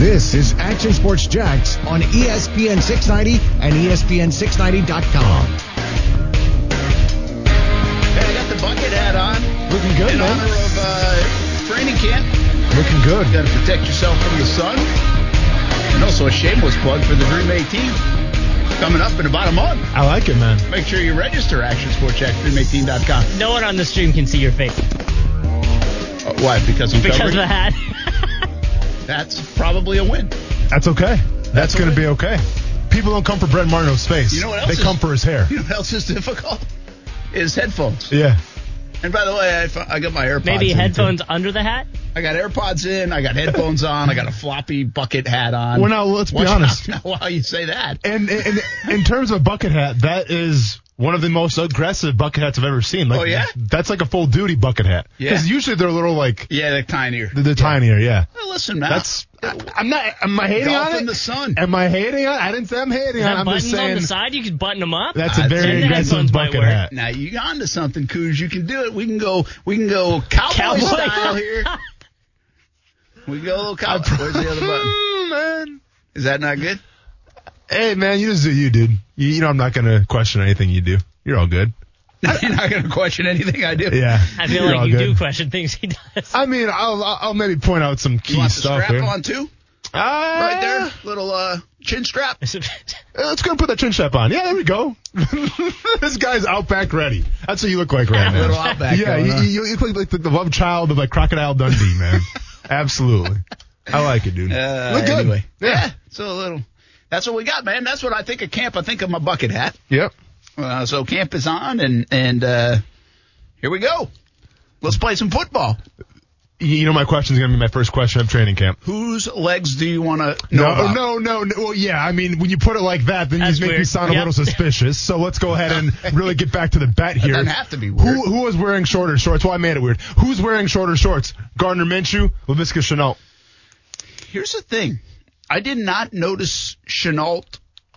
This is Action Sports Jax on ESPN 690 and E ESPN690.com. Hey, I got the bucket hat on Looking good, in man. honor of uh, training camp. Looking good. Got to protect yourself from the sun. And also a shameless plug for the Dream 18 coming up in about a month. I like it, man. Make sure you register actionsportcheck318.com. No one on the stream can see your face Uh, why? Because I'm because of the hat. That's probably a win. That's okay. That's, going to be okay. People don't come for Brent Martineau's face. You know what else They is- come for his hair. You know what else is difficult? Is headphones. Yeah. And by the way, I, I got my AirPods. Maybe in, too. headphones under the hat. I got AirPods in. I got headphones on. I got a floppy bucket hat on. Well, now, let's be Watch honest. Now, now, while you say that, And, and in terms of bucket hat, that is one of the most aggressive bucket hats I've ever seen. Like, Oh, yeah? That's like a full duty bucket hat. Yeah. Because usually they're a little like yeah, they're tinier. they're, they're tinier. Yeah. Well, listen, man. That's. I, I'm not. Am I hating Golf on it? the sun. Am I hating on? I didn't say I'm hating on. it. that I'm buttons just on the side? You can button them up. that's a I'd very say aggressive bucket hat. Now you on to something, Coos. You can do it. We can go. We can go cowboy, Cowboy. style here. We can go a little cowboy. Where's the other button? Man. Is that not good? Hey man, you just do you, dude. You, you know I'm not gonna question anything you do. You're all good. You're not going to question anything I do. Yeah. I feel You're like you good. do question things he does. I mean, I'll I'll I'll maybe point out some You key stuff. the stuff strap here. on too? Ah, Right there, little uh, chin strap. Uh, Let's go and put that chin strap on. Yeah, there we go. this guy's outback ready. That's what you look like right now. Little Outback Yeah, going you, on. you, you look like the, the love child of like Crocodile Dundee, man. Absolutely. I like it, dude. Uh, look good. Anyway, Yeah. yeah. So a little. That's what we got, man. That's what I think of camp. I think of my bucket hat. Yep. Uh, so camp is on, and and uh, here we go. Let's play some football. You you know my question is gonna be my first question of training camp. Whose legs do you want to know No, about? no, no, no. Well, yeah. I mean, when you put it like that, then you That's just make me weird. sound a little suspicious. So let's go ahead and really get back to the bet here. doesn't have to be weird. Who, who was wearing shorter shorts? Well, I made it weird. Who's wearing shorter shorts? Gardner Minshew, Laviska Shenault. Here's the thing. I did not notice Shenault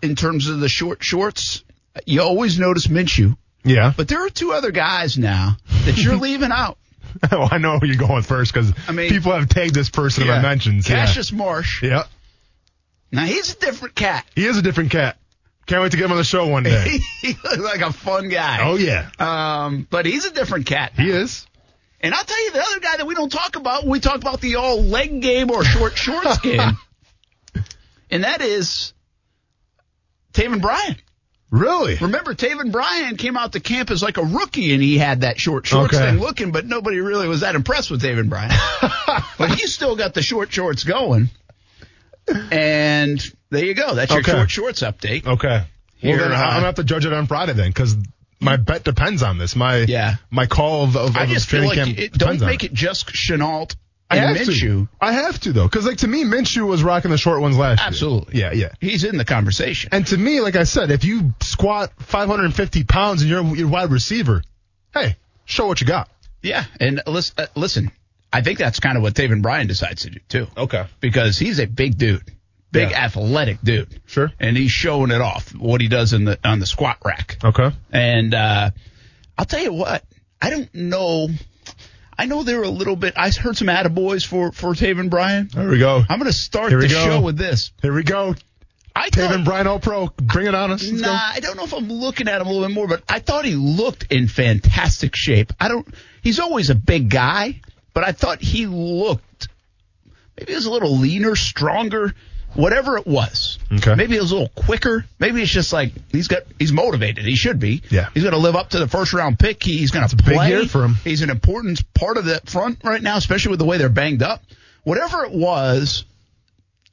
in terms of the short shorts. You always notice Minshew, Yeah. but there are two other guys now that you're leaving out. well, I know who you're going first because I mean- people have tagged this person in my mentions. Yeah. Cassius Marsh. Yeah. Now he's a different cat. He is a different cat. Can't wait to get him on the show one day. he looks like a fun guy. oh yeah. Um, but he's a different cat. He is. And I'll tell you the other guy that we don't talk about when we talk about the all leg game or short shorts game. And that is Taven Bryan. Really? Remember, Taven Bryan came out to camp as like a rookie and he had that short shorts Okay. thing looking, but nobody really was that impressed with Taven Bryan. but he still got the short shorts going. And there you go. That's your Okay. short shorts update. Okay. Here, well, then uh, I'm gonna have to judge it on Friday then, because my bet depends on this. My Yeah. my call of, of, I of just feel training like camp it, don't on make it just Shenault I and have Minshew. to. I have to though, because like to me, Minshew was rocking the short ones last Absolutely. year. Absolutely, yeah, yeah. He's in the conversation. And to me, like I said, if you squat 550 pounds and you're your wide receiver, hey, show what you got. Yeah, and listen, uh, listen, I think that's kind of what Taven Bryan decides to do too, Okay. because he's a big dude, big Yeah. athletic dude. Sure. and he's showing it off what he does in the on the squat rack. Okay. And uh, I'll tell you what, I don't know. I know they're a little bit. I heard some attaboys for for Taven Bryan. There we go. I'm going to start the go. show with this. Here we go. I Taven Bryan All Pro. Bring it on us. Let's Nah, go. I don't know if I'm looking at him a little bit more, but I thought he looked in fantastic shape. I don't. He's always a big guy, but I thought he looked maybe he was a little leaner, stronger, whatever it was. Okay. Maybe it was a little quicker. Maybe it's just like he's got he's motivated. He should be. Yeah. He's going to live up to the first round pick. He, he's going to a big play. year for him. He's an important part of the front right now, especially with the way they're banged up. Whatever it was,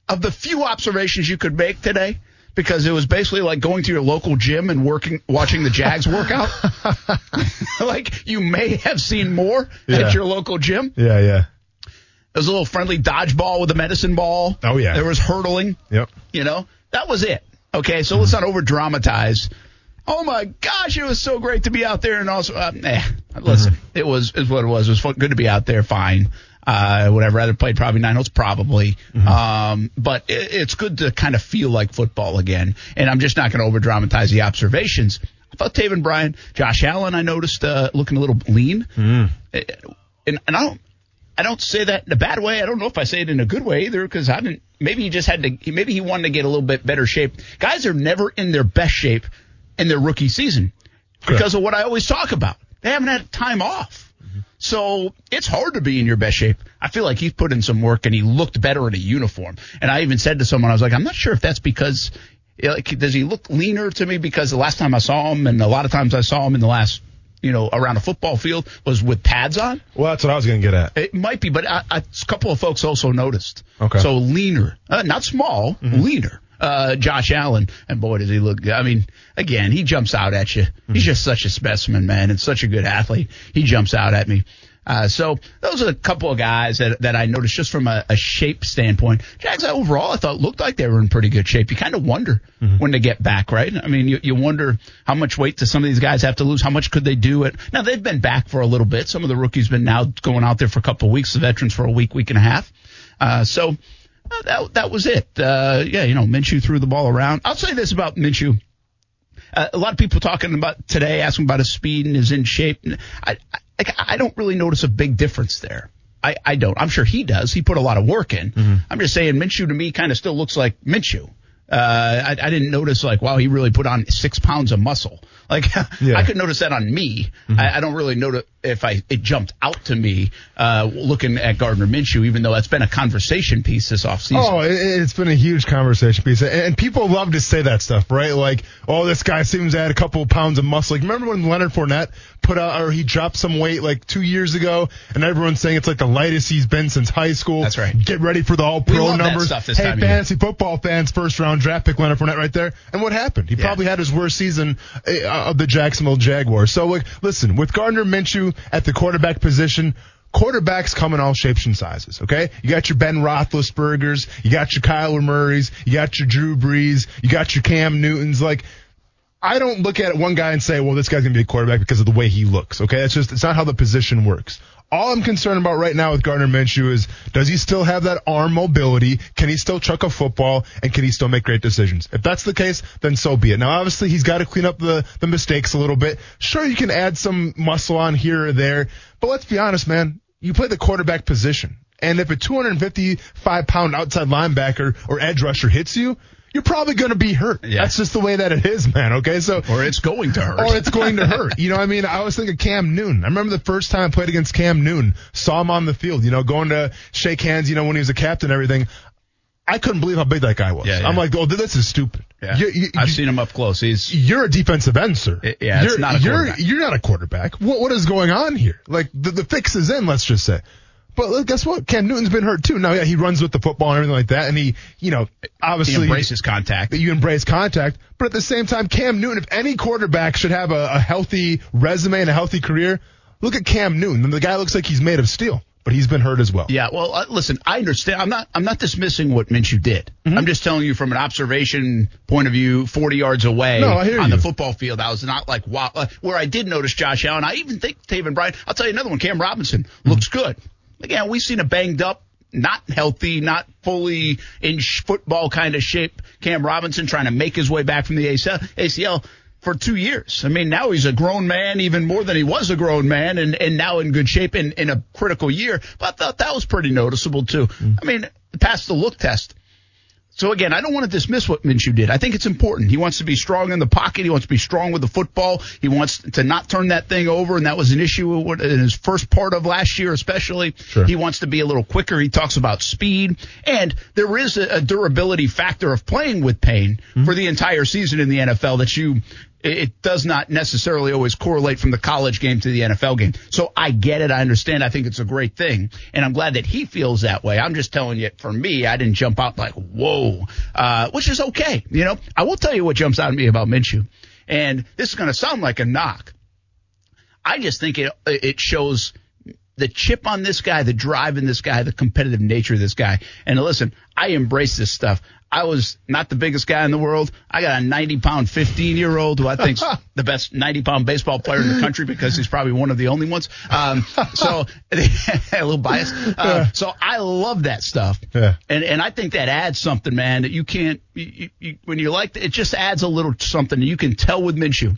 of the few observations you could make today, because it was basically like going to your local gym and working, watching the Jags workout. like you may have seen more Yeah. at your local gym. Yeah, yeah. There was a little friendly dodgeball with a medicine ball. Oh, yeah. There was hurdling. Yep. You know, that was it. Okay, so let's not over dramatize. Oh my gosh, it was so great to be out there, and also, uh, eh, listen, it was is what it was. It was fun, good to be out there. Fine, uh, would I rather played probably nine holes? Probably, um, but it, it's good to kind of feel like football again. And I'm just not going to over dramatize the observations. I thought Taven Bryan, Josh Allen, I noticed uh, looking a little lean, Eh, and and I don't. I don't say that in a bad way. I don't know if I say it in a good way either because I didn't. Maybe he just had to. Maybe he wanted to get a little bit better shape. Guys are never in their best shape in their rookie season because of what I always talk about. They haven't had time off. So it's hard to be in your best shape. I feel like he's put in some work and he looked better in a uniform. And I even said to someone, I was like, I'm not sure if that's because, like, does he look leaner to me? Because the last time I saw him and a lot of times I saw him in the last, you know, around a football field was with pads on. Well, that's what I was going to get at. It might be, but I, I, a couple of folks also noticed. Okay. So leaner, uh, not small, leaner. Uh, Josh Allen, and boy, does he look good. I mean, again, he jumps out at you. He's just such a specimen, man, and such a good athlete. He jumps out at me. Uh, so those are a couple of guys that, that I noticed just from a, a shape standpoint. Jags overall, I thought looked like they were in pretty good shape. You kind of wonder when they get back, right? I mean, you, you wonder how much weight do some of these guys have to lose? How much could they do it? Now they've been back for a little bit. Some of the rookies been now going out there for a couple of weeks. The veterans for a week, week and a half. Uh, so uh, that that was it. Uh, yeah, you know, Minshew threw the ball around. I'll say this about Minshew. Uh, a lot of people talking about today, asking about his speed and his in shape. I, I, I don't really notice a big difference there. I, I don't. I'm sure he does. He put a lot of work in. I'm just saying Minshew to me kind of still looks like Minshew. Uh, I, I didn't notice like, wow, he really put on six pounds of muscle. Like Yeah. I could notice that on me. I, I don't really notice if I, it jumped out to me, uh, looking at Gardner Minshew, even though that's been a conversation piece this offseason. Oh, it, it's been a huge conversation piece, and, and people love to say that stuff, right? Like, oh, this guy seems to add a couple of pounds of muscle. Like, remember when Leonard Fournette put out, or he dropped some weight like two years ago, and everyone's saying it's like the lightest he's been since high school. That's right. Get ready for the All Pro numbers. hey, fantasy football fans, first round draft pick Leonard Fournette right there. And what happened? He Yeah. probably had his worst season uh, of the Jacksonville Jaguars. So, like, listen, with Gardner Minshew at the quarterback position. Quarterbacks come in all shapes and sizes, okay? You got your Ben Roethlisbergers, you got your Kyler Murrays, you got your Drew Brees, you got your Cam Newtons. Like, I don't look at one guy and say, well, this guy's going to be a quarterback because of the way he looks, okay? It's just, it's not how the position works. All I'm concerned about right now with Gardner Minshew is, does he still have that arm mobility? Can he still chuck a football? And can he still make great decisions? If that's the case, then so be it. Now, obviously, he's got to clean up the, the mistakes a little bit. Sure, you can add some muscle on here or there, but let's be honest, man. You play the quarterback position. And if a 255 pound outside linebacker or edge rusher hits you, you're probably going to be hurt. Yeah. That's just the way that it is, man. Okay. So, or it's going to hurt. or it's going to hurt. You know what I mean? I was thinking of Cam Newton. I remember the first time I played against Cam Newton, saw him on the field, you know, going to shake hands, you know, when he was a captain and everything. I couldn't believe how big that guy was. Yeah, yeah. I'm like, oh, this is stupid. yeah. You- you- I've you- seen him up close. He's you're a defensive end, sir. I- yeah, you're, not a you're, quarterback. you're not a quarterback. What what is going on here? Like the, the fix is in, let's just say. But look, guess what? Cam Newton's been hurt too. Now, yeah, he runs with the football and everything like that, and he, you know, he obviously embraces contact. you embrace contact. But at the same time, Cam Newton, if any quarterback should have a, a healthy resume and a healthy career, look at Cam Newton. The guy looks like he's made of steel, but he's been hurt as well. Yeah, well, uh, listen, I understand. I'm not. I'm not dismissing what Minshew did. Mm-hmm. I'm just telling you from an observation point of view, 40 yards away No, on you. the football field. I was not like wow. Uh, where I did notice Josh Allen. I even think Taven Bryan. I'll tell you another one. Cam Robinson looks Mm-hmm. good. Again, we've seen a banged up. Not healthy, not fully in sh- football kind of shape. Cam Robinson trying to make his way back from the ACL, ACL for two years. I mean, now he's a grown man, even more than he was a grown man, and, and now in good shape in, in a critical year. But I thought that was pretty noticeable too. Mm. I mean, passed the look test. So again, I don't want to dismiss what Minshew did. I think it's important. He wants to be strong in the pocket. He wants to be strong with the football. He wants to not turn that thing over, and that was an issue in his first part of last year, especially. Sure. He wants to be a little quicker. He talks about speed, and there is a, a durability factor of playing with pain hmm. for the entire season in the NFL that you. It does not necessarily always correlate from the college game to the NFL game. So I get it. I understand. I think it's a great thing. And I'm glad that he feels that way. I'm just telling you, for me, I didn't jump out like, whoa, uh, which is okay. You know, I will tell you what jumps out at me about Minshew. And this is going to sound like a knock. I just think it, it shows the chip on this guy, the drive in this guy, the competitive nature of this guy. And listen, I embrace this stuff. I was not the biggest guy in the world. I got a 90 pound 15 year old who I think's the best 90 pound baseball player in the country because he's probably one of the only ones. Um, so a little biased. Uh, so I love that stuff. Yeah. And, and I think that adds something, man, that you can't, you, you, you, when you like, it just adds a little something you can tell with Minshew.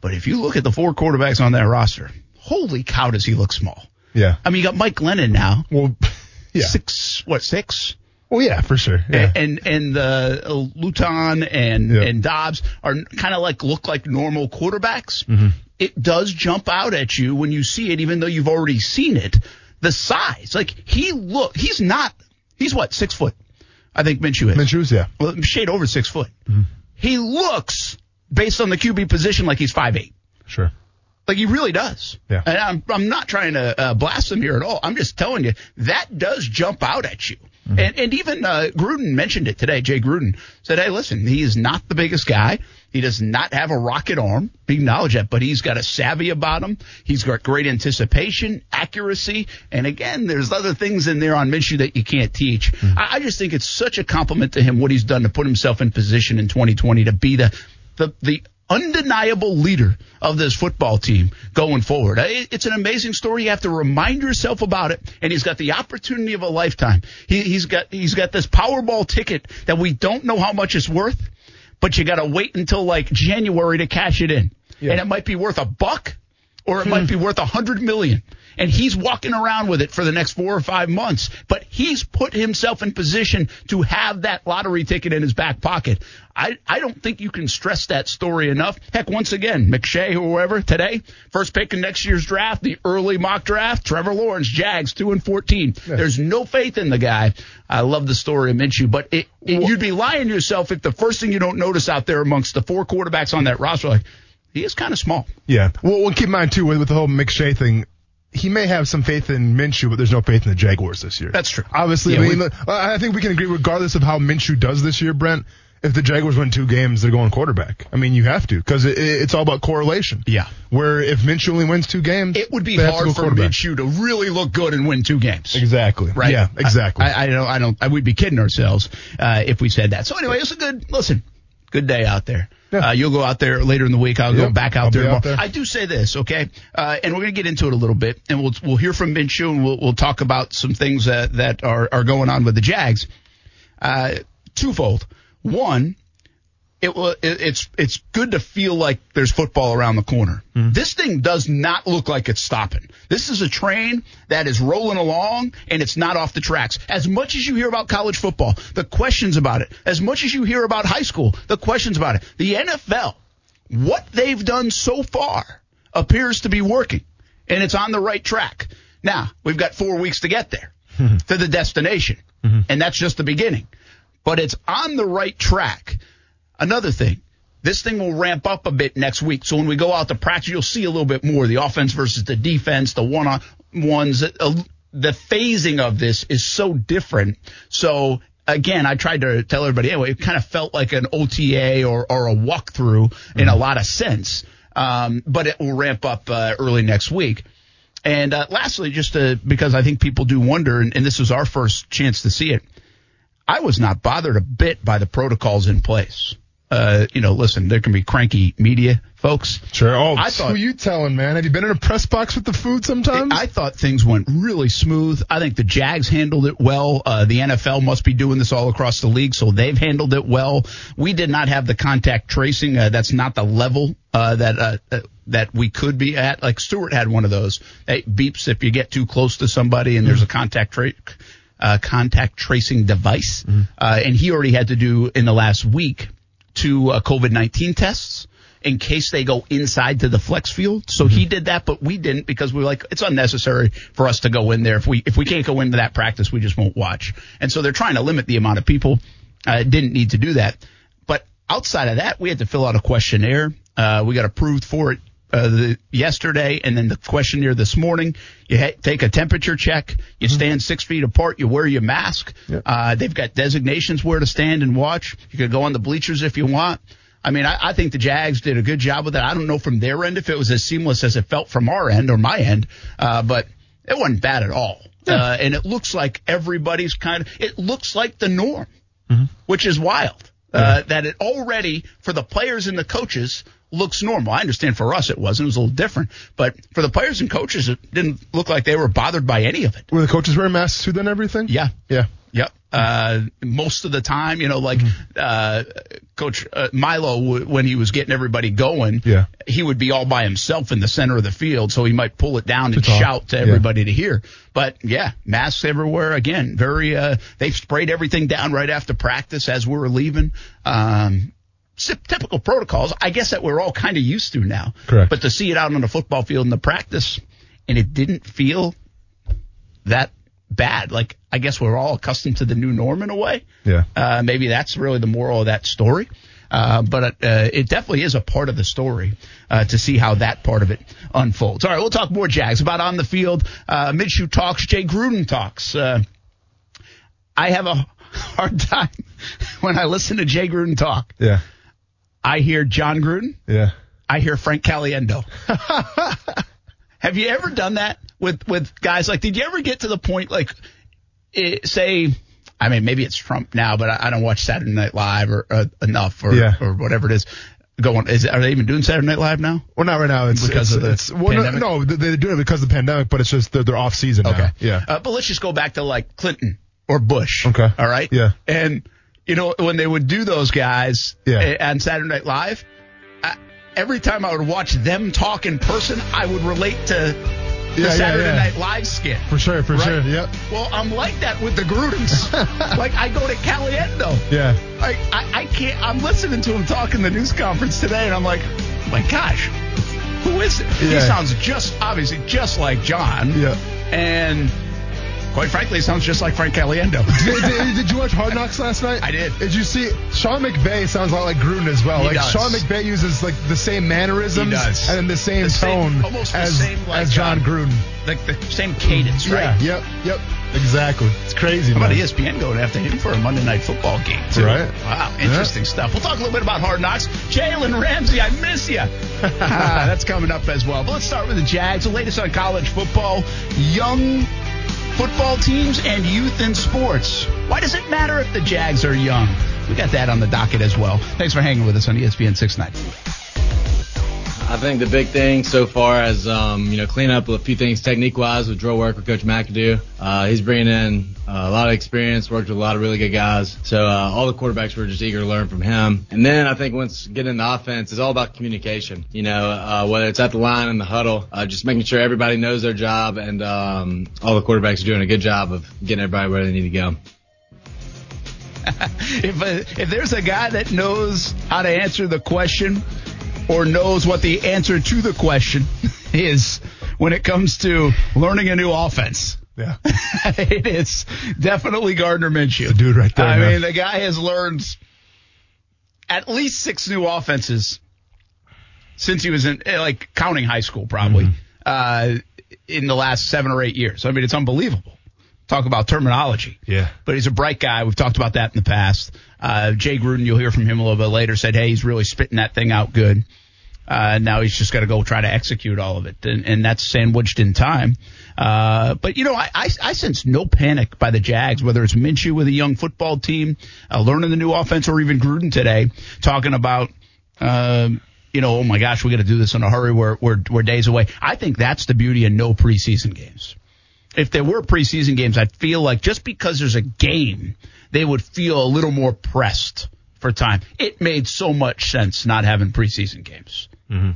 But if you look at the four quarterbacks on that roster, holy cow, does he look small? Yeah. I mean, you got Mike Glennon now. Well, yeah. Six, what, six? Well, yeah, for sure. Yeah. And and the uh, Luton and Yeah. and Dobbs are kind of like look like normal quarterbacks. Mm-hmm. It does jump out at you when you see it, even though you've already seen it. The size, like he look, he's not. He's what six foot? I think Minshew is. Minshew's, yeah. Well, shade over six foot. Mm-hmm. He looks based on the QB position like he's five eight. Sure. Like he really does. Yeah. And I'm I'm not trying to uh, blast him here at all. I'm just telling you that does jump out at you. Mm-hmm. And and even uh, Gruden mentioned it today. Jay Gruden said, "Hey, listen, he is not the biggest guy. He does not have a rocket arm. He acknowledged that, but he's got a savvy about him. He's got great anticipation, accuracy, and again, there's other things in there on Minshew that you can't teach. Mm-hmm. I, I just think it's such a compliment to him what he's done to put himself in position in 2020 to be the the the undeniable leader of this football team going forward. Uh, it's an amazing story. You have to remind yourself about it. And he's got the opportunity of a lifetime. He, he's got he's got this Powerball ticket that we don't know how much it's worth, but you got to wait until like January to cash it in. Yeah. And it might be worth a buck, or it might hmm. be worth a hundred million. And he's walking around with it for the next four or five months. But he's put himself in position to have that lottery ticket in his back pocket. I, I don't think you can stress that story enough. Heck, once again, McShay or whoever today, first pick in next year's draft, the early mock draft, Trevor Lawrence, Jags, 2 and 14. There's no faith in the guy. I love the story of Minshew, but it, it, you'd be lying to yourself if the first thing you don't notice out there amongst the four quarterbacks on that roster, like, he is kind of small. Yeah. Well, well, keep in mind too with, with the whole McShay thing. He may have some faith in Minshew, but there's no faith in the Jaguars this year. That's true. Obviously, Yeah, I mean, we- I think we can agree, regardless of how Minshew does this year, Brent. If the Jaguars win two games, they're going quarterback. I mean, you have to because it, it's all about correlation. Yeah. Where if Minshew only wins two games, It would be they have to hard go for quarterback. Minshew to really look good and win two games. Exactly. Right? Yeah. Exactly. I, I don't. I don't. I, we'd be kidding ourselves uh, if we said that. So anyway, it's a good listen. Good day out there. Yeah. Uh, you'll go out there later in the week. I'll go back out there, out there. I do say this, okay? Uh, and we're going to get into it a little bit, and we'll we'll hear from Minshew, and we'll we'll talk about some things that that are are going on with the Jags. Uh, twofold. One, it it's it's good to feel like there's football around the corner. Mm-hmm. This thing does not look like it's stopping. This is a train that is rolling along and it's not off the tracks. As much as you hear about college football, the questions about it, as much as you hear about high school, the questions about it, the NFL, what they've done so far appears to be working and it's on the right track. Now, we've got 4 weeks to get there mm-hmm. to the destination. Mm-hmm. And that's just the beginning. But it's on the right track. Another thing, this thing will ramp up a bit next week. So when we go out to practice, you'll see a little bit more the offense versus the defense, the one on ones. Uh, the phasing of this is so different. So again, I tried to tell everybody anyway, it kind of felt like an OTA or, or a walkthrough in a lot of sense. Um, but it will ramp up uh, early next week. And uh, lastly, just to, because I think people do wonder, and, and this was our first chance to see it, I was not bothered a bit by the protocols in place. Uh, you know, listen, there can be cranky media folks. sure. Oh, I thought- who you telling, man? Have you been in a press box with the food sometimes? I thought things went really smooth. I think the Jags handled it well. Uh, the NFL must be doing this all across the league, so they've handled it well. We did not have the contact tracing. Uh, that's not the level uh, that uh, uh, that we could be at. Like Stewart had one of those. It beeps if you get too close to somebody, and there's a contact tra- uh, contact tracing device. Uh, and he already had to do in the last week two uh, COVID 19 tests in case they go inside to the flex field. So he did that, but we didn't because we were like, it's unnecessary for us to go in there. If we, if we can't go into that practice, we just won't watch. And so they're trying to limit the amount of people. Uh, didn't need to do that. But outside of that, we had to fill out a questionnaire. Uh, we got approved for it. Uh, the, yesterday and then the questionnaire this morning. You ha- take a temperature check. You stand six feet apart. You wear your mask. Uh, they've got designations where to stand and watch. You could go on the bleachers if you want. I mean, I, I think the Jags did a good job with that. I don't know from their end if it was as seamless as it felt from our end or my end, uh, but it wasn't bad at all. Uh, and it looks like everybody's kind of, it looks like the norm, which is wild. Uh, that it already, for the players and the coaches, looks normal. I understand for us it wasn't. It was a little different. But for the players and coaches, it didn't look like they were bothered by any of it. Were the coaches wearing masks too then everything? Yeah. Yeah. Yep. Uh, most of the time, you know, like uh, Coach uh, Milo, w- when he was getting everybody going, Yeah. he would be all by himself in the center of the field, so he might pull it down and shout to Yeah. everybody to hear. But yeah, masks everywhere. Again, very. Uh, they've sprayed everything down right after practice as we were leaving. Um, typical protocols, I guess that we're all kind of used to now. Correct. But to see it out on the football field in the practice, and it didn't feel that bad. Like I guess we're all accustomed to the new norm in a way. Yeah. Uh, maybe that's really the moral of that story. Uh, but uh, it definitely is a part of the story uh, to see how that part of it unfolds. All right, we'll talk more Jags about on the field. Uh, Minshew talks, Jay Gruden talks. Uh, I have a hard time when I listen to Jay Gruden talk. Yeah. I hear John Gruden. Yeah. I hear Frank Caliendo. Have you ever done that with with guys? Like, did you ever get to the point like, eh, say, I mean, maybe it's Trump now, but I, I don't watch Saturday Night Live or uh, enough or Yeah. or whatever it is. Going, is are they even doing Saturday Night Live now? Well, not right now. It's Because it's, of the it's, well, no, pandemic? no, they- they're doing it because of the pandemic, but it's just they're, they're off season now. Yeah. Uh, but let's just go back to like Clinton or Bush. Okay. All right. Yeah. And you know when they would do those guys Yeah. eh, on Saturday Night Live, I, every time I would watch them talk in person, I would relate to the Yeah, Saturday yeah. Night Live skit. For sure, for Right? sure. Yep. Well, I'm like that with the Grudens. like I go to Caliendo. Yeah. Like I, I can't. I'm listening to him talk in the news conference today, and I'm like, oh my gosh, who is it? He sounds just obviously just like John. Yeah. And quite frankly, it sounds just like Frank Caliendo. did, did- did you watch Hard Knocks last night? I did. Did you see Sean McVay sounds a lot like Gruden as well? He like does. Sean McVay uses like the same mannerisms and then the same The same- tone almost the as same, like, as John uh, Gruden. like the same cadence, right? Yeah. Yep. Yep. Exactly. It's crazy. How about man. ESPN going after him for a Monday night football game, too? Right. Wow, interesting stuff. We'll talk a little bit about Hard Knocks. Jalen Ramsey, I miss you. ah, that's coming up as well. But let's start with the Jags. The latest on college football, young football teams, and youth in sports. Why does it matter if the Jags are young? We got that on the docket as well. Thanks for hanging with us on ESPN 690. I think the big thing so far is, um, you know, clean up a few things technique-wise with drill work with Coach McAdoo. Uh, he's bringing in uh, a lot of experience, worked with a lot of really good guys. So uh, all the quarterbacks were just eager to learn from him. And then I think once getting into offense, it's all about communication. You know, uh, whether it's at the line in the huddle, uh, just making sure everybody knows their job, and um, all the quarterbacks are doing a good job of getting everybody where they need to go. if uh, if there's a guy that knows how to answer the question or knows what the answer to the question is when it comes to learning a new offense. Yeah. it is definitely Gardner Minshew. The dude right there, I man. mean, the guy has learned at least six new offenses since he was in, eh, like, counting high school, probably, Mm-hmm. uh, in the last seven or eight years. I mean, it's unbelievable. Talk about terminology Yeah. but he's a bright guy. We've talked about that in the past. Uh, Jay Gruden, you'll hear from him a little bit later, said, hey, he's really spitting that thing out good. Uh, now he's just got to go try to execute all of it, and, and that's sandwiched in time. Uh, but you know, I, I, I sense no panic by the Jags, whether it's Minshew with a young football team, uh, learning the new offense, or even Gruden today talking about, um, you know, oh my gosh, we got to do this in a hurry. We're, we're we're days away. I think that's the beauty of no preseason games if there were preseason games, I'd feel like just because there's a game, they would feel a little more pressed for time. It made so much sense not having preseason games. Mm-hmm.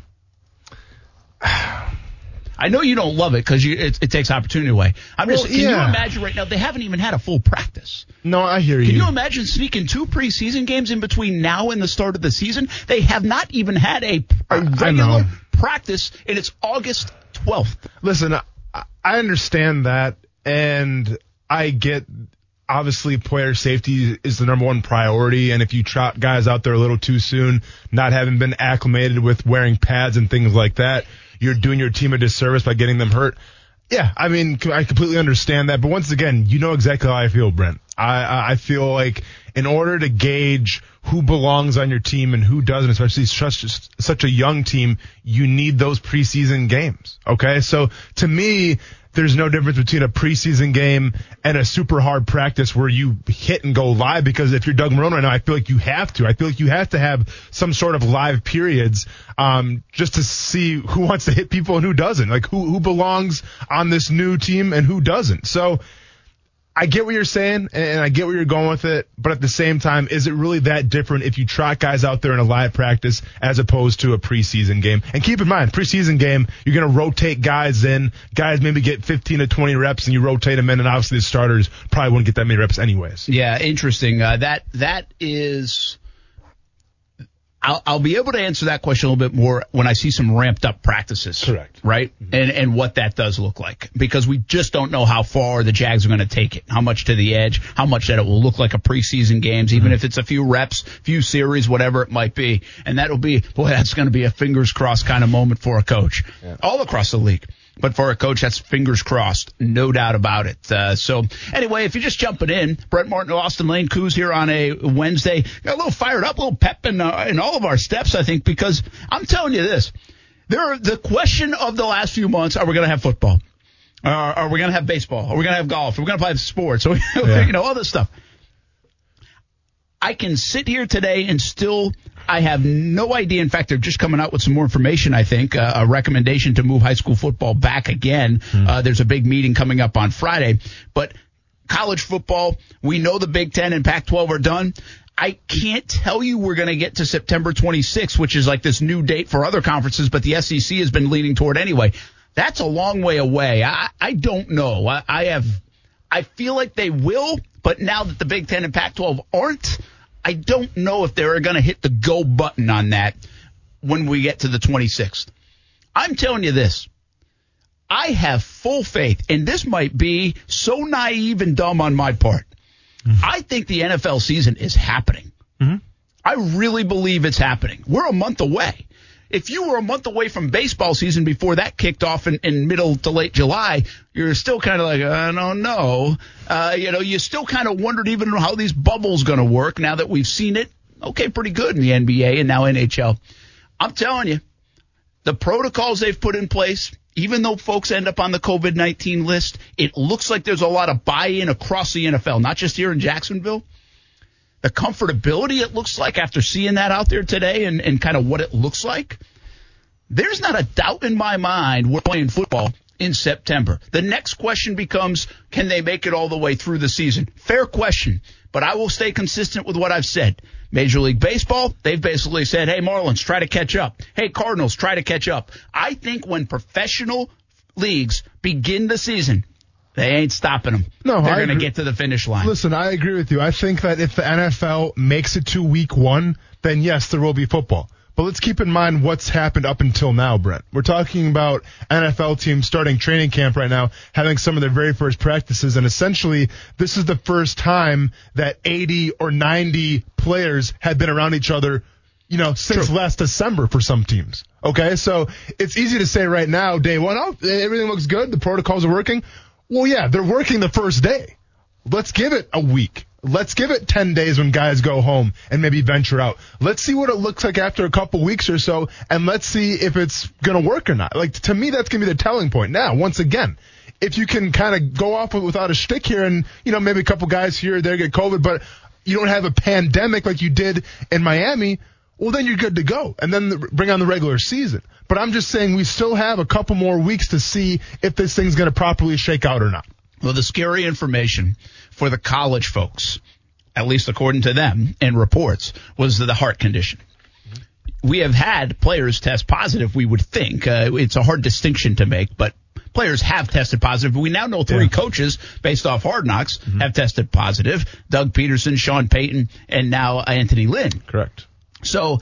I know you don't love it because it, it takes opportunity away. I'm just. Well, Can you imagine right now? They haven't even had a full practice. No, I hear you. Can you. imagine sneaking two preseason games in between now and the start of the season? They have not even had a regular practice, and it's August 12th. Listen, I, understand that, and I get obviously player safety is the number one priority, and if you trot guys out there a little too soon, not having been acclimated with wearing pads and things like that, you're doing your team a disservice by getting them hurt. Yeah, I mean, I completely understand that, but once again, you know exactly how I feel, Brent. I, I feel like in order to gauge who belongs on your team and who doesn't, especially such such a young team, you need those preseason games. Okay, so to me, there's no difference between a preseason game and a super hard practice where you hit and go live. Because if you're Doug Marrone right now, I feel like you have to. I feel like you have to have some sort of live periods, um, just to see who wants to hit people and who doesn't. Like who who belongs on this new team and who doesn't. So I get what you're saying, and I get where you're going with it, but at the same time, is it really that different if you trot guys out there in a live practice as opposed to a preseason game? And keep in mind, preseason game, you're going to rotate guys in. Guys maybe get 15 to 20 reps, and you rotate them in, and obviously the starters probably wouldn't get that many reps anyways. Yeah, interesting. Uh, that that is I'll, I'll be able to answer that question a little bit more when I see some ramped up practices. Correct. Right? Mm-hmm. And, and what that does look like. Because we just don't know how far the Jags are going to take it. How much to the edge, how much that it will look like a preseason games, even mm-hmm. if it's a few reps, few series, whatever it might be. And that'll be, boy, that's going to be a fingers crossed kind of moment for a coach. Yeah. All across the league. But for a coach, that's fingers crossed, no doubt about it. Uh, so anyway, if you're just jumping in, Brent Martin, Austin Lane, Coos here on a Wednesday, got a little fired up, a little pep in, uh, in all of our steps, I think, because I'm telling you this, there, the question of the last few months, are we going to have football? Uh, are we going to have baseball? Are we going to have golf? Are we going to play sports? yeah. you know, all this stuff. I can sit here today and still, I have no idea. In fact, they're just coming out with some more information, I think, uh, a recommendation to move high school football back again. Hmm. Uh, there's a big meeting coming up on Friday, but college football, we know the Big Ten and Pac 12 are done. I can't tell you we're going to get to September 26th, which is like this new date for other conferences, but the SEC has been leaning toward anyway. That's a long way away. I, I don't know. I, I have, I feel like they will, but now that the Big Ten and Pac 12 aren't, I don't know if they're going to hit the go button on that when we get to the 26th. I'm telling you this. I have full faith, and this might be so naive and dumb on my part. Mm-hmm. I think the NFL season is happening. Mm-hmm. I really believe it's happening. We're a month away if you were a month away from baseball season before that kicked off in, in middle to late July, you're still kind of like, I don't know. Uh, you know, you still kind of wondered even how these bubbles going to work now that we've seen it. Okay, pretty good in the NBA and now NHL. I'm telling you, the protocols they've put in place, even though folks end up on the COVID 19 list, it looks like there's a lot of buy in across the NFL, not just here in Jacksonville the comfortability it looks like after seeing that out there today and, and kind of what it looks like, there's not a doubt in my mind we're playing football in September. The next question becomes, can they make it all the way through the season? Fair question, but I will stay consistent with what I've said. Major League Baseball, they've basically said, hey, Marlins, try to catch up. Hey, Cardinals, try to catch up. I think when professional leagues begin the season, they ain't stopping them. No, they're going to get to the finish line. Listen, I agree with you. I think that if the NFL makes it to week one, then yes, there will be football. But let's keep in mind what's happened up until now, Brent. We're talking about NFL teams starting training camp right now, having some of their very first practices, and essentially this is the first time that 80 or 90 players had been around each other, you know, since True. last December for some teams. Okay, so it's easy to say right now, day one, oh, everything looks good, the protocols are working. Well, yeah, they're working the first day. Let's give it a week. Let's give it 10 days when guys go home and maybe venture out. Let's see what it looks like after a couple weeks or so, and let's see if it's going to work or not. Like, to me, that's going to be the telling point. Now, once again, if you can kind of go off without a stick here and, you know, maybe a couple guys here or there get COVID, but you don't have a pandemic like you did in Miami, well, then you're good to go. And then the, bring on the regular season. But I'm just saying we still have a couple more weeks to see if this thing's going to properly shake out or not. Well, the scary information for the college folks, at least according to them and reports, was the heart condition. We have had players test positive, we would think. Uh, it's a hard distinction to make, but players have tested positive. We now know three yeah. coaches based off hard knocks mm-hmm. have tested positive. Doug Pederson, Sean Payton, and now Anthony Lynn. Correct. So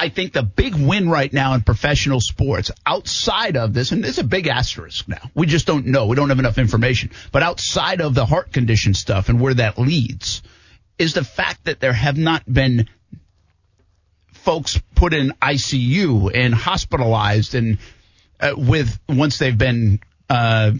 I think the big win right now in professional sports outside of this, and it's a big asterisk now. We just don't know. We don't have enough information. But outside of the heart condition stuff and where that leads is the fact that there have not been folks put in ICU and hospitalized and uh, with once they've been uh,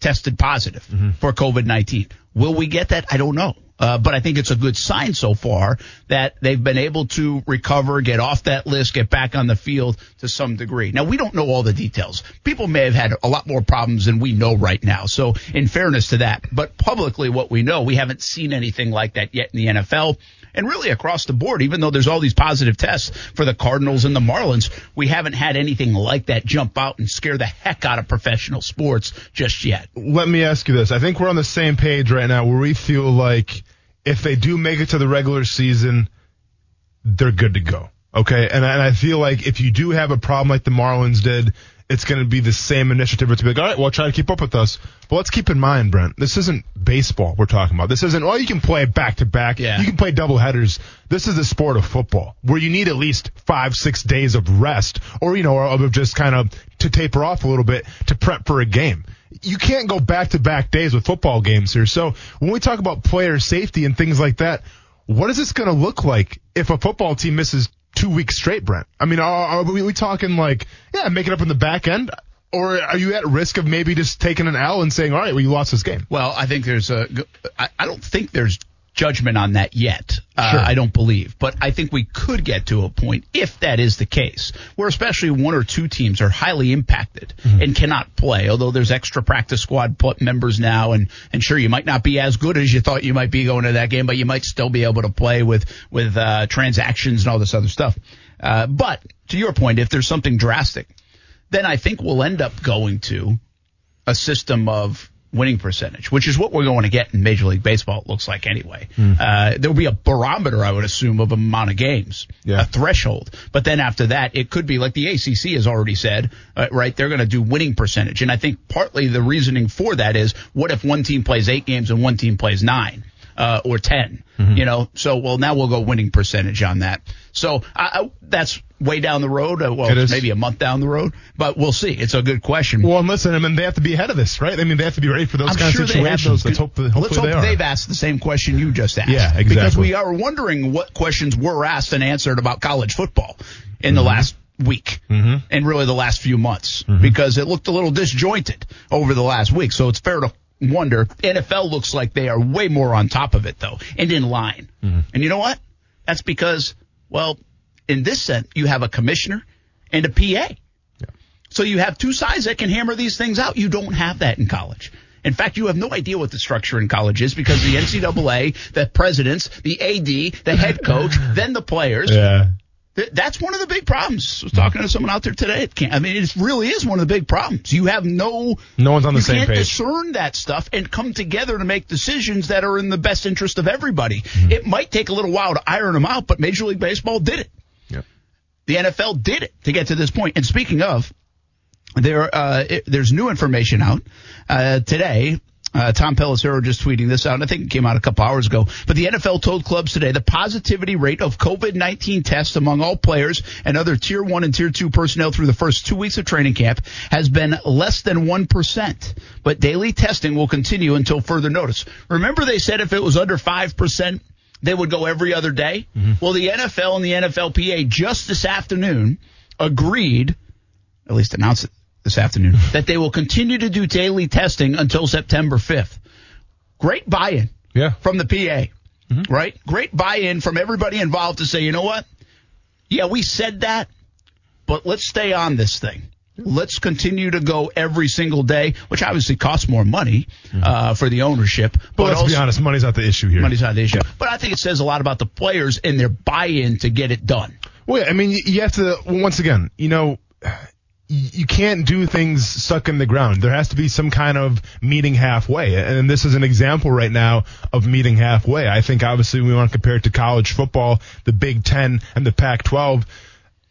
tested positive mm-hmm. for COVID 19. Will we get that? I don't know. Uh, but I think it's a good sign so far that they've been able to recover, get off that list, get back on the field to some degree. Now we don't know all the details. People may have had a lot more problems than we know right now. So in fairness to that, but publicly what we know, we haven't seen anything like that yet in the NFL and really across the board, even though there's all these positive tests for the Cardinals and the Marlins, we haven't had anything like that jump out and scare the heck out of professional sports just yet. Let me ask you this. I think we're on the same page right now where we feel like if they do make it to the regular season, they're good to go. Okay. And, and I feel like if you do have a problem like the Marlins did, it's going to be the same initiative. It's be like, all right, well, try to keep up with us. But let's keep in mind, Brent, this isn't baseball we're talking about. This isn't, well, you can play back to back. Yeah. You can play double headers. This is the sport of football where you need at least five, six days of rest or, you know, of just kind of to taper off a little bit to prep for a game. You can't go back to back days with football games here. So when we talk about player safety and things like that, what is this going to look like if a football team misses two weeks straight, Brent? I mean, are, are we, talking like, yeah, make it up in the back end? Or are you at risk of maybe just taking an L and saying, all right, well, you lost this game? Well, I think there's a, I, I don't think there's judgment on that yet. Uh, Sure. I don't believe, but I think we could get to a point if that is the case, where especially one or two teams are highly impacted and cannot play. Although there's extra practice squad members now, and and sure you might not be as good as you thought you might be going to that game, but you might still be able to play with with uh, transactions and all this other stuff. Uh, but to your point, if there's something drastic, then I think we'll end up going to a system of winning percentage, which is what we're going to get in Major League Baseball. It looks like anyway. Uh, there'll be a barometer, I would assume, of amount of games, Yeah. a threshold. But then after that, it could be like the ACC has already said, uh, right? They're going to do winning percentage, and I think partly the reasoning for that is, what if one team plays eight games and one team plays nine? Uh, or 10, you know, so, well, now we'll go winning percentage on that. So, I, that's way down the road. Uh, well, It maybe a month down the road, but we'll see. It's a good question. Well, and listen, I mean, they have to be ahead of this, right? I mean, they have to be ready for those I'm kind sure of they have situations. those. Let's hope, that- Let's hope they are. they've asked the same question you just asked. Yeah, exactly. Because we are wondering what questions were asked and answered about college football in Mm-hmm. the last week and really the last few months Mm-hmm. because it looked a little disjointed over the last week. So it's fair to wonder. NFL looks like they are way more on top of it though and in line. Mm-hmm. And you know what? That's because, well, in this sense, you have a commissioner and a PA. Yeah. So you have two sides that can hammer these things out. You don't have that in college. In fact, you have no idea what the structure in college is because the NCAA, the presidents, the AD, the head coach, then the players. Yeah. Th- That's one of the big problems. I was talking to someone out there today. It can't, I mean, it really is one of the big problems. You have no, No one's on the you same can't page. discern that stuff and come together to make decisions that are in the best interest of everybody. Mm-hmm. It might take a little while to iron them out, but Major League Baseball did it. Yep. The NFL did it to get to this point. And speaking of, there uh, it, there's new information out uh, today. Uh, Tom Pelissero just tweeting this out. and I think it came out a couple hours ago. But the NFL told clubs today the positivity rate of COVID-19 tests among all players and other tier one and tier two personnel through the first two weeks of training camp has been less than 1%. But daily testing will continue until further notice. Remember they said if it was under 5%, they would go every other day? Well, the NFL and the NFLPA just this afternoon agreed at least announced it this afternoon, that they will continue to do daily testing until September 5th. Great buy-in Yeah. from the PA, right? Great buy-in from everybody involved to say, you know what? Yeah, we said that, but let's stay on this thing. Let's continue to go every single day, which obviously costs more money uh, for the ownership. But But let's also, be honest, money's not the issue here. money's not the issue. But I think it says a lot about the players and their buy-in to get it done. Well, yeah, I mean, you- have to, once again, you know, you can't do things stuck in the ground. There has to be some kind of meeting halfway. And this is an example right now of meeting halfway. I think obviously we want to compare it to college football, the Big Ten and the Pac 12.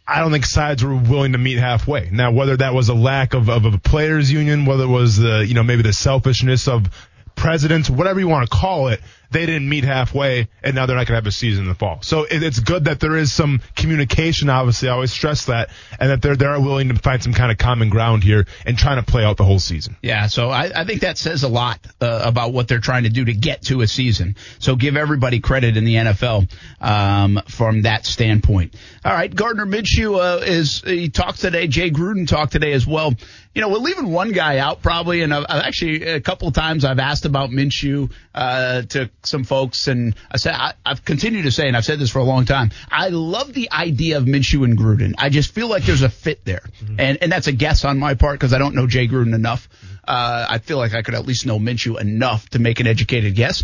I don't think sides were willing to meet halfway. Now, whether that was a lack of, of a players union, whether it was the, you know, maybe the selfishness of presidents, whatever you want to call it, they didn't meet halfway, and now they're not going to have a season in the fall. So it, it's good that there is some communication. Obviously, I always stress that, and that they're they're willing to find some kind of common ground here and trying to play out the whole season. Yeah, so I, I think that says a lot uh, about what they're trying to do to get to a season. So give everybody credit in the NFL um, from that standpoint. All right, Gardner Minshew uh, is he talked today. Jay Gruden talked today as well. You know, we're leaving one guy out probably, and I've, I've actually a couple of times I've asked about Minshew uh, to some folks, and I said I, I've continued to say, and I've said this for a long time. I love the idea of Minshew and Gruden. I just feel like there's a fit there, and and that's a guess on my part because I don't know Jay Gruden enough. Uh, I feel like I could at least know Minshew enough to make an educated guess.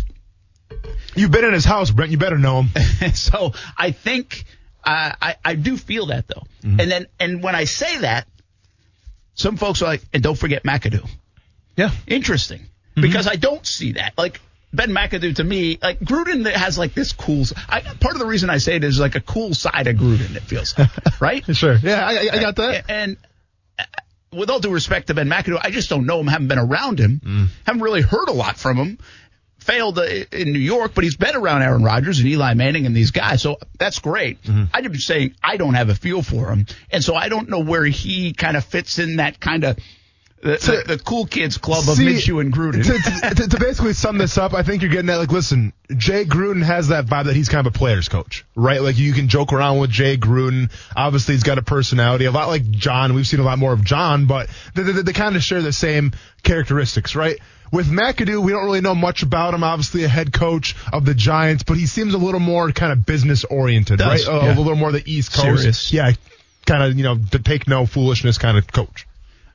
You've been in his house, Brent. You better know him. so I think uh, I I do feel that though, Mm-hmm. and then and when I say that, some folks are like, and don't forget McAdoo. Yeah. Interesting, Mm-hmm. because I don't see that. Like Ben McAdoo to me, like Gruden has like this cool. I, part of the reason I say it is like a cool side of Gruden. It feels like, right? Sure. Yeah, I, I got that. And uh, with all due respect to Ben McAdoo, I just don't know him. Haven't been around him. Mm. Haven't really heard a lot from him. Failed uh, in New York, but he's been around Aaron Rodgers and Eli Manning and these guys, so that's great. Mm-hmm. I'm just saying I don't have a feel for him, and so I don't know where he kind of fits in that kind of the, the, the cool kids club of See, Minshew and Gruden. To, to, to basically sum this up, I think you're getting that. like, listen, Jay Gruden has that vibe that he's kind of a player's coach, right? Like you can joke around with Jay Gruden. Obviously, he's got a personality, a lot like John. We've seen a lot more of John, but they, they, they kind of share the same characteristics, right? With McAdoo, we don't really know much about him. Obviously, a head coach of the Giants, but he seems a little more kind of business oriented, right? Yeah. A little more the East Coast. Serious. Yeah, kind of, you know, to take no foolishness kind of coach.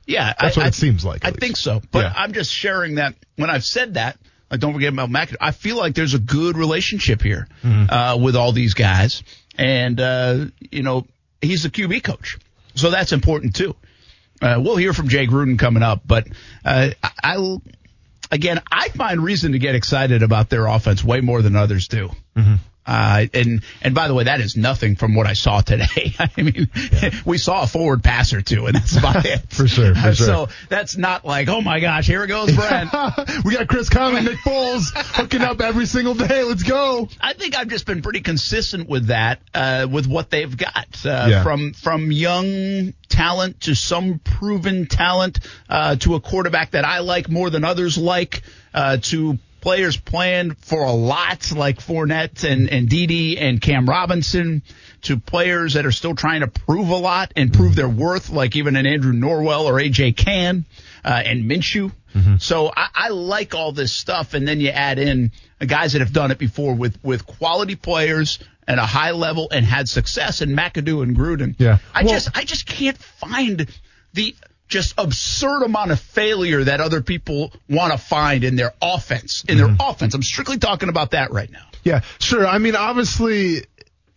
Yeah, That's I, what I- it seems like, I least. think so, but Yeah. I'm just sharing that. When I've said that, like don't forget about McAdoo. I feel like there's a good relationship here Mm-hmm. uh, with all these guys, and uh, you know he's a QB coach, so that's important too. Uh, we'll hear from Jay Gruden coming up, but uh, I, I'll again I find reason to get excited about their offense way more than others do. Mm-hmm. Uh, and and by the way, that is nothing from what I saw today. I mean, we saw a forward pass or two, and that's about it. For sure, for sure. So that's not like, oh my gosh, here it goes, Brent. we got Chris Conley, Nick Foles hooking up every single day. Let's go. I think I've just been pretty consistent with that, uh, with what they've got uh, Yeah. from from young talent to some proven talent uh, to a quarterback that I like more than others like uh, to players playing for a lot like Fournette and and Dede and Cam Robinson to players that are still trying to prove a lot and prove their worth like even an Andrew Norwell or AJ Cann uh, and Minshew. So I, I like all this stuff, and then you add in guys that have done it before with with quality players and a high level and had success in McAdoo and Gruden. Yeah. I Well- just I just can't find the just absurd amount of failure that other people want to find in their offense. In their mm-hmm. offense, I'm strictly talking about that right now. Yeah, sure. I mean, obviously,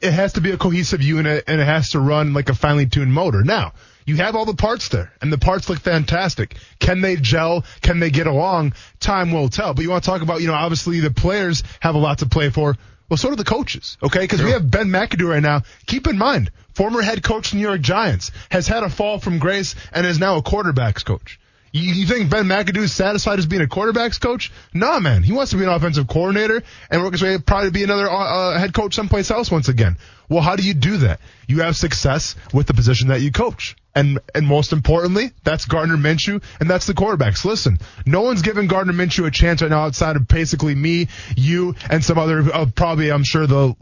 it has to be a cohesive unit and it has to run like a finely tuned motor. Now, you have all the parts there and the parts look fantastic. Can they gel? Can they get along? Time will tell. But you want to talk about, you know, obviously the players have a lot to play for. Well, so do the coaches, okay? Because we have Ben McAdoo right now. Keep in mind, former head coach New York Giants has had a fall from grace and is now a quarterbacks coach. You, you think Ben McAdoo is satisfied as being a quarterbacks coach? Nah, man. He wants to be an offensive coordinator and work his way to probably be another uh, uh, head coach someplace else once again. Well, how do you do that? You have success with the position that you coach. And, and most importantly, that's Gardner Minshew and that's the quarterbacks. Listen, no one's giving Gardner Minshew a chance right now outside of basically me, you, and some other, uh, probably, I'm sure the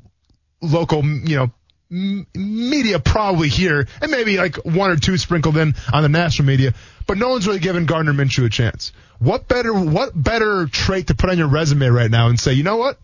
local, you know, m- media probably here, and maybe like one or two sprinkled in on the national media, but no one's really giving Gardner Minshew a chance. What better, what better trait to put on your resume right now and say, you know what?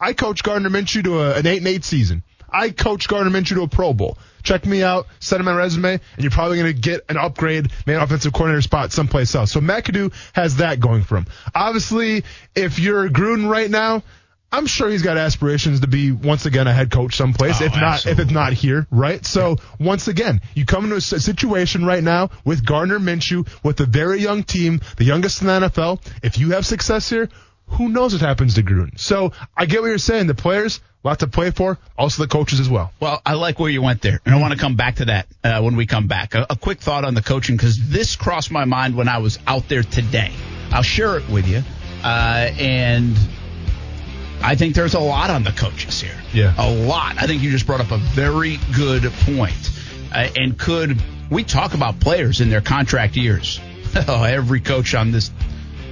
I coached Gardner Minshew to a, an eight and eight season. I coached Gardner Minshew to a Pro Bowl. Check me out, send him my resume, and you're probably going to get an upgrade, maybe an offensive coordinator spot someplace else. So McAdoo has that going for him. Obviously, if you're Gruden right now, I'm sure he's got aspirations to be once again a head coach someplace, Oh, if not if it's not here, right? So once again, you come into a situation right now with Gardner Minshew with a very young team, the youngest in the NFL. If you have success here, who knows what happens to Gruden? So I get what you're saying. The players, lot to play for. Also the coaches as well. Well, I like where you went there, and I want to come back to that uh, when we come back. A, a quick thought on the coaching because this crossed my mind when I was out there today. I'll share it with you, uh, and I think there's a lot on the coaches here. Yeah. a lot. I think you just brought up a very good point. Uh, and could we talk about players in their contract years? Oh, Every coach on this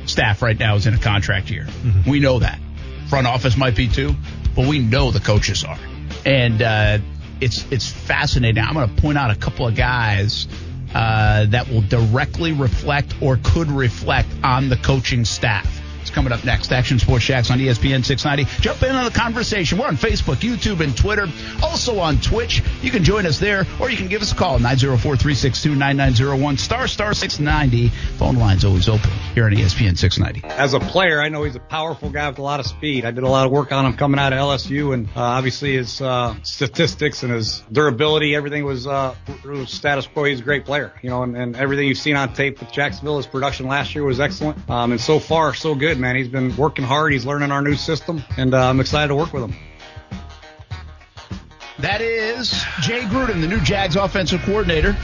staff right now is in a contract year. We know that. Front office might be too, but we know the coaches are. And uh, it's it's fascinating. I'm going to point out a couple of guys uh, that will directly reflect or could reflect on the coaching staff. Coming up next. Action Sports Shacks on ESPN 690. Jump in on the conversation. We're on Facebook, YouTube, and Twitter. Also on Twitch. You can join us there, or you can give us a call 904-362-9901 star star 690. Phone line's always open here on ESPN 690. as a player, I know he's a powerful guy with a lot of speed. I did a lot of work on him coming out of LSU, and uh, obviously his uh, statistics and his durability, everything was, uh, status quo. He's a great player, you know, and, and everything you've seen on tape with Jacksonville, his production last year was excellent, um, and so far so good, man. He's been working hard. He's learning our new system, and uh, I'm excited to work with him. That is Jay Gruden, the new Jags offensive coordinator.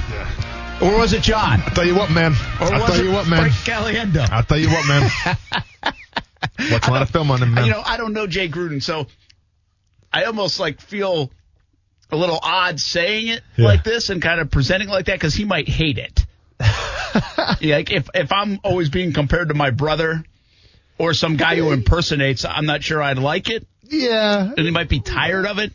Or was it Jon? I'll tell you what, man. Or I'll was tell it you what, man. Frank Caliendo? I'll tell you what, man. Watch a lot of film on him, man. You know, I don't know Jay Gruden, so I almost like feel a little odd saying it Yeah. like this and kind of presenting it like that because he might hate it. yeah, like if if I'm always being compared to my brother or some guy who impersonates, I'm not sure I'd like it, yeah. and he might be tired of it.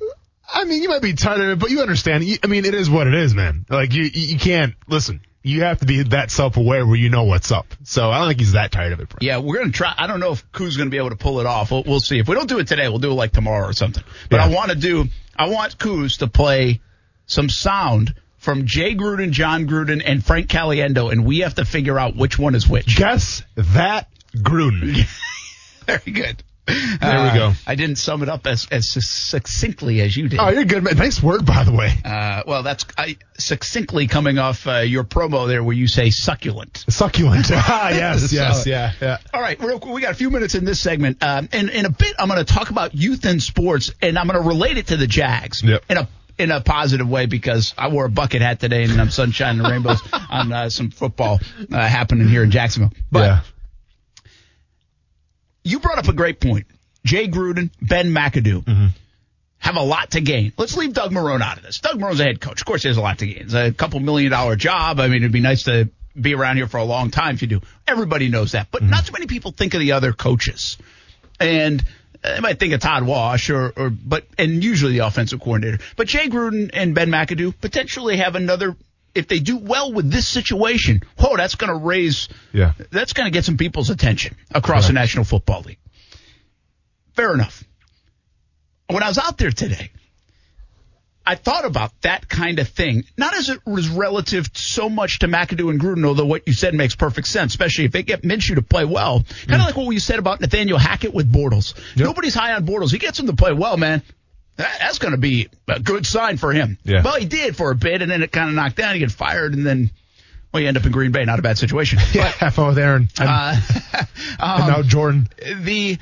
I mean, you might be tired of it, but you understand. I mean, it is what it is, man. Like you, you can't listen. You have to be that self-aware where you know what's up. So I don't think he's that tired of it. Bro. Yeah, we're gonna try. I don't know if Koo's gonna be able to pull it off. We'll, we'll see. If we don't do it today, we'll do it like tomorrow or something. But Yeah. I want to do. I want Koo's to play some sound from Jay Gruden, Jon Gruden, and Frank Caliendo, and we have to figure out which one is which. Guess that Gruden. Very good. There we go. I didn't sum it up as as succinctly as you did. Oh, you're good, man. Nice word, by the way. Uh, well, that's I, succinctly coming off uh, your promo there, where you say succulent. Succulent. ah, yes, yes, So- yeah, yeah. All right, real quick, we got a few minutes in this segment. Um, and in a bit, I'm going to talk about youth in sports, and I'm going to relate it to the Jags Yep. in a in a positive way because I wore a bucket hat today and I'm sunshine and rainbows on uh, some football uh, happening here in Jacksonville. But yeah. You brought up a great point. Jay Gruden, Ben McAdoo mm-hmm. have a lot to gain. Let's leave Doug Marrone out of this. Doug Marrone's a head coach. Of course, he has a lot to gain. It's a couple million dollar job. I mean, it'd be nice to be around here for a long time if you do. Everybody knows that, but mm-hmm. not too many people think of the other coaches. And uh, they might think of Todd Wash or, or but and usually the offensive coordinator. But Jay Gruden and Ben McAdoo potentially have another. If they do well with this situation, whoa, that's going to raise. Yeah. That's going to get some people's attention across the National Football League. Fair enough. When I was out there today, I thought about that kind of thing, not as it was relative so much to McAdoo and Gruden, although what you said makes perfect sense, especially if they get Minshew to play well. Kind of mm. like what you said about Nathaniel Hackett with Bortles. Nobody's high on Bortles. He gets him to play well, man. That, that's going to be a good sign for him. Yeah. Well, he did for a bit, and then it kind of knocked down. He get fired, and then, well, you end up in Green Bay. Not a bad situation. Yeah, have fun with Aaron. And, Uh, and um, now Jordan. the,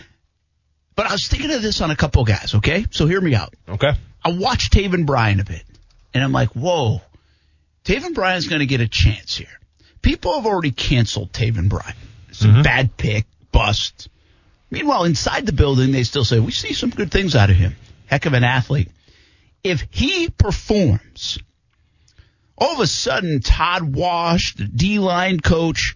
but I was thinking of this on a couple guys, okay? So hear me out. Okay. I watched Taven Bryan a bit, and I'm like, whoa, Taven Bryan's going to get a chance here. People have already canceled Taven Bryan. It's a bad pick, bust. Meanwhile, inside the building, they still say, we see some good things out of him. Heck of an athlete. If he performs, all of a sudden, Todd Wash, the D line coach,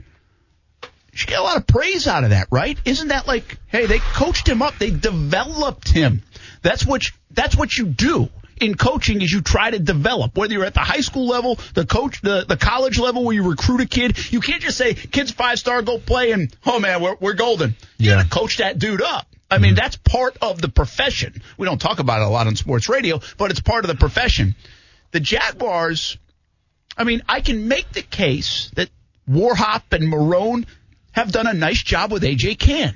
you should get a lot of praise out of that, right? Isn't that like, hey, they coached him up, they developed him. That's what you, that's what you do in coaching is you try to develop. Whether you're at the high school level, the coach, the the college level where you recruit a kid, you can't just say kid's five star, go play, and oh man, we're we're golden. You Yeah. gotta coach that dude up. I mean, that's part of the profession. We don't talk about it a lot on sports radio, but it's part of the profession. The Jaguars, I mean, I can make the case that Warhop and Marrone have done a nice job with AJ Cann.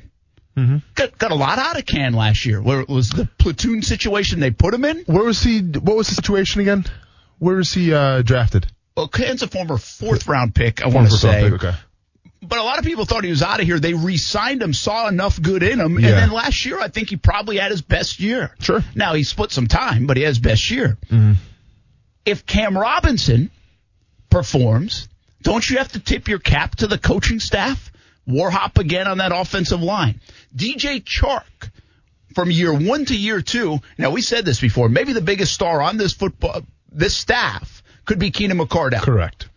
Got, got a lot out of Cann last year. Where it was the platoon situation they put him in. Where was he? What was the situation again? Where was he uh, drafted? Well, Cann's a former fourth round pick, I want to say. pick, Okay. But a lot of people thought he was out of here. They re-signed him, saw enough good in him, and then last year I think he probably had his best year. Sure. Now he split some time, but he has best year. Mm-hmm. If Cam Robinson performs, don't you have to tip your cap to the coaching staff? Warhop again on that offensive line. DJ Chark from year one to year two. Now we said this before. Maybe the biggest star on this football, this staff could be Keenan McCardell. Correct.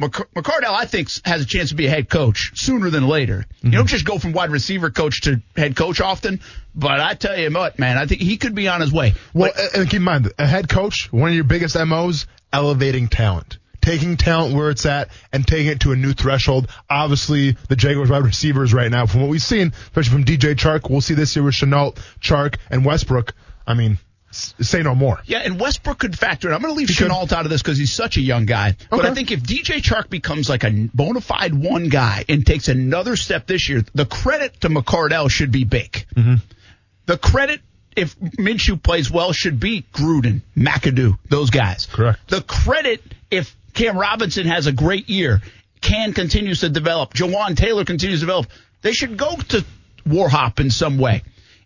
McC- McCardell, I think, has a chance to be a head coach sooner than later. You don't mm-hmm. just go from wide receiver coach to head coach often, but I tell you what, man, I think he could be on his way. Well, and- and keep in mind, a head coach, one of your biggest MOs, elevating talent. taking talent where it's at and taking it to a new threshold. Obviously, the Jaguars wide receivers right now, from what we've seen, especially from DJ Chark, we'll see this year with Shenault, Chark, and Westbrook. I mean, say no more. Yeah, and Westbrook could factor in. I'm going to leave He could. Out of this because he's such a young guy. But I think if DJ Chark becomes like a bona fide one guy and takes another step this year, the credit to McCardell should be big. Mm-hmm. The credit, if Minshew plays well, should be Gruden, McAdoo, those guys. Correct. The credit, if Cam Robinson has a great year, Cann continues to develop, Jawaan Taylor continues to develop, they should go to Warhop in some way.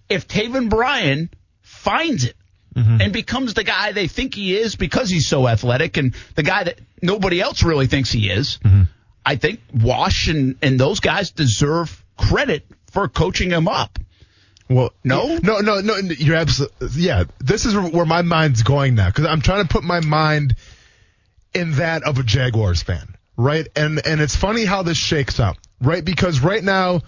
If Taven Bryan finds it and becomes the guy they think he is because he's so athletic and the guy that nobody else really thinks he is, I think Wash and, and those guys deserve credit for coaching him up. Well, No? no, no, no. You're absolutely yeah. This is where my mind's going now because I'm trying to put my mind in that of a Jaguars fan, right? And and it's funny how this shakes out, right? Because right now,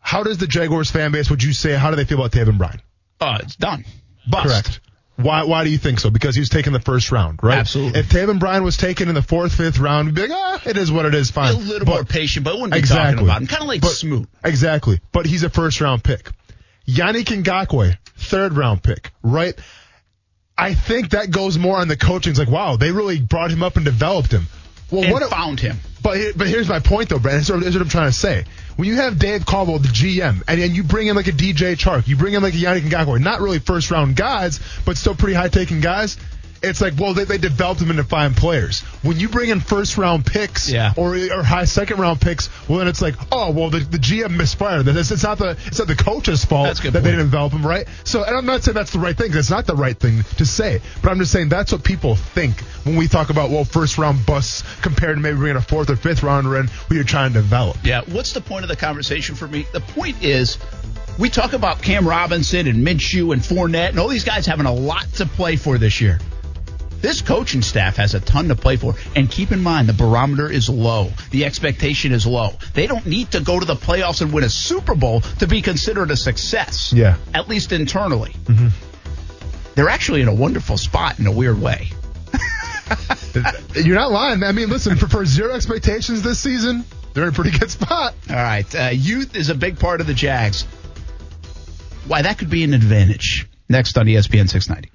how does the Jaguars fan base? Would you say how do they feel about Taven Bryan? Uh, it's done. Bust. Correct. Why why do you think so? Because he was taken the first round, right? Absolutely. If Taven Bryan was taken in the fourth, fifth round, we'd be like, ah, it is what it is, Be fine. a little But- more patient, but I wouldn't be Exactly. talking about him. Kind of like But- Smoot. Exactly. But he's a first round pick. Yannick Ngakoue, third round pick, right? I think that goes more on the coaching. It's like, wow, they really brought him up and developed him. Well, And what found him. but but here's my point though, Brandon. This is what I'm trying to say. When you have Dave Caldwell, the GM, and, and you bring in like a DJ Chark, you bring in like a Yannick Ngakoue, not really first round guys, but still pretty high taking guys. It's like, well, they, they developed them into fine players. When you bring in first round picks Yeah. or or high second round picks, well, then it's like, oh, well, the, the GM misfired. It's, it's not the it's not the coach's fault That's that they didn't develop him, right? So, and I'm not saying that's the right thing. It's not the right thing to say, but I'm just saying that's what people think when we talk about well, first round busts compared to maybe bringing a fourth or fifth rounder in who you're trying to develop. Yeah. What's the point of the conversation for me? The point is, we talk about Cam Robinson and Minshew and Fournette and all these guys having a lot to play for this year. This coaching staff has a ton to play for. And keep in mind, the barometer is low. The expectation is low. They don't need to go to the playoffs and win a Super Bowl to be considered a success. Yeah. At least internally. They're actually in a wonderful spot in a weird way. You're not lying. I mean, listen, for, for zero expectations this season, they're in a pretty good spot. All right. Uh, youth is a big part of the Jags. Why, that could be an advantage. Next on ESPN 690.